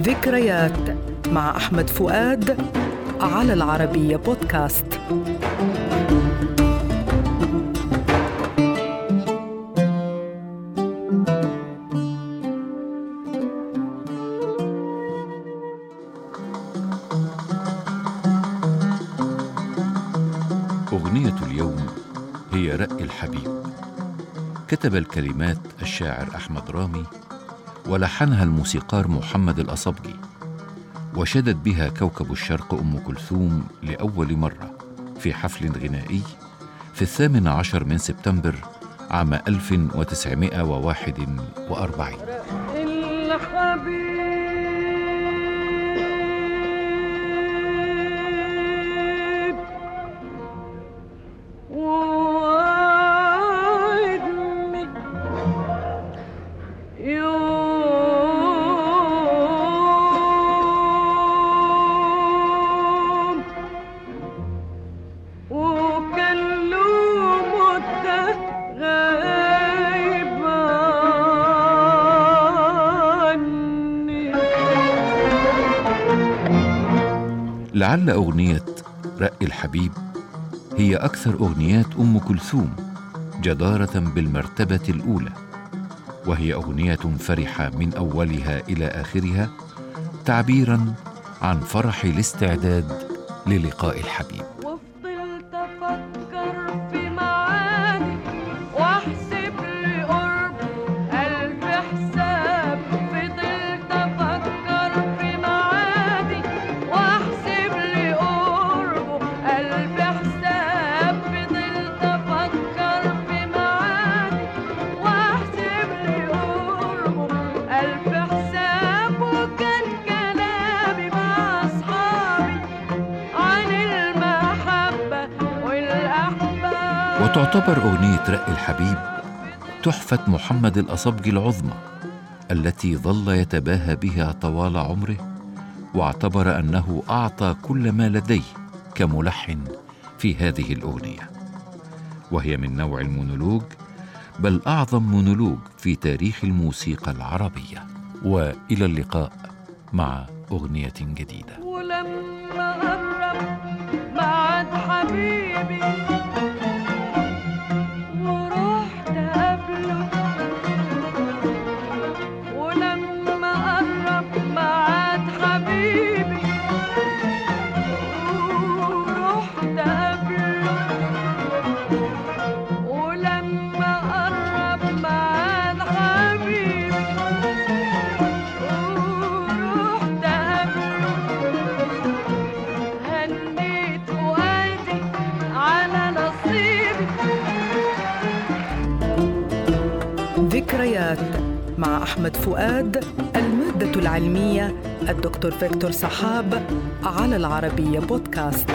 ذكريات مع أحمد فؤاد على العربية بودكاست. أغنية اليوم هي رأي الحبيب. كتب الكلمات الشاعر أحمد رامي ولحنها الموسيقار محمد الأصبجي وشدت بها كوكب الشرق أم كلثوم لأول مرة في حفل غنائي في الثامن عشر من سبتمبر عام 1941 لعل أغنية رأي الحبيب هي أكثر أغنيات أم كلثوم جدارة بالمرتبة الأولى وهي أغنية فرحة من أولها إلى آخرها تعبيرا عن فرح الاستعداد للقاء الحبيب. وتعتبر أغنية رق الحبيب تحفة محمد القصبجي العظمى التي ظل يتباهى بها طوال عمره واعتبر أنه أعطى كل ما لديه كملحن في هذه الأغنية. وهي من نوع المونولوج بل أعظم مونولوج في تاريخ الموسيقى العربية. وإلى اللقاء مع أغنية جديدة. ولما قرب بعد حبيبي ذكريات مع أحمد فؤاد المادة العلمية الدكتور فيكتور صحاب على العربية بودكاست.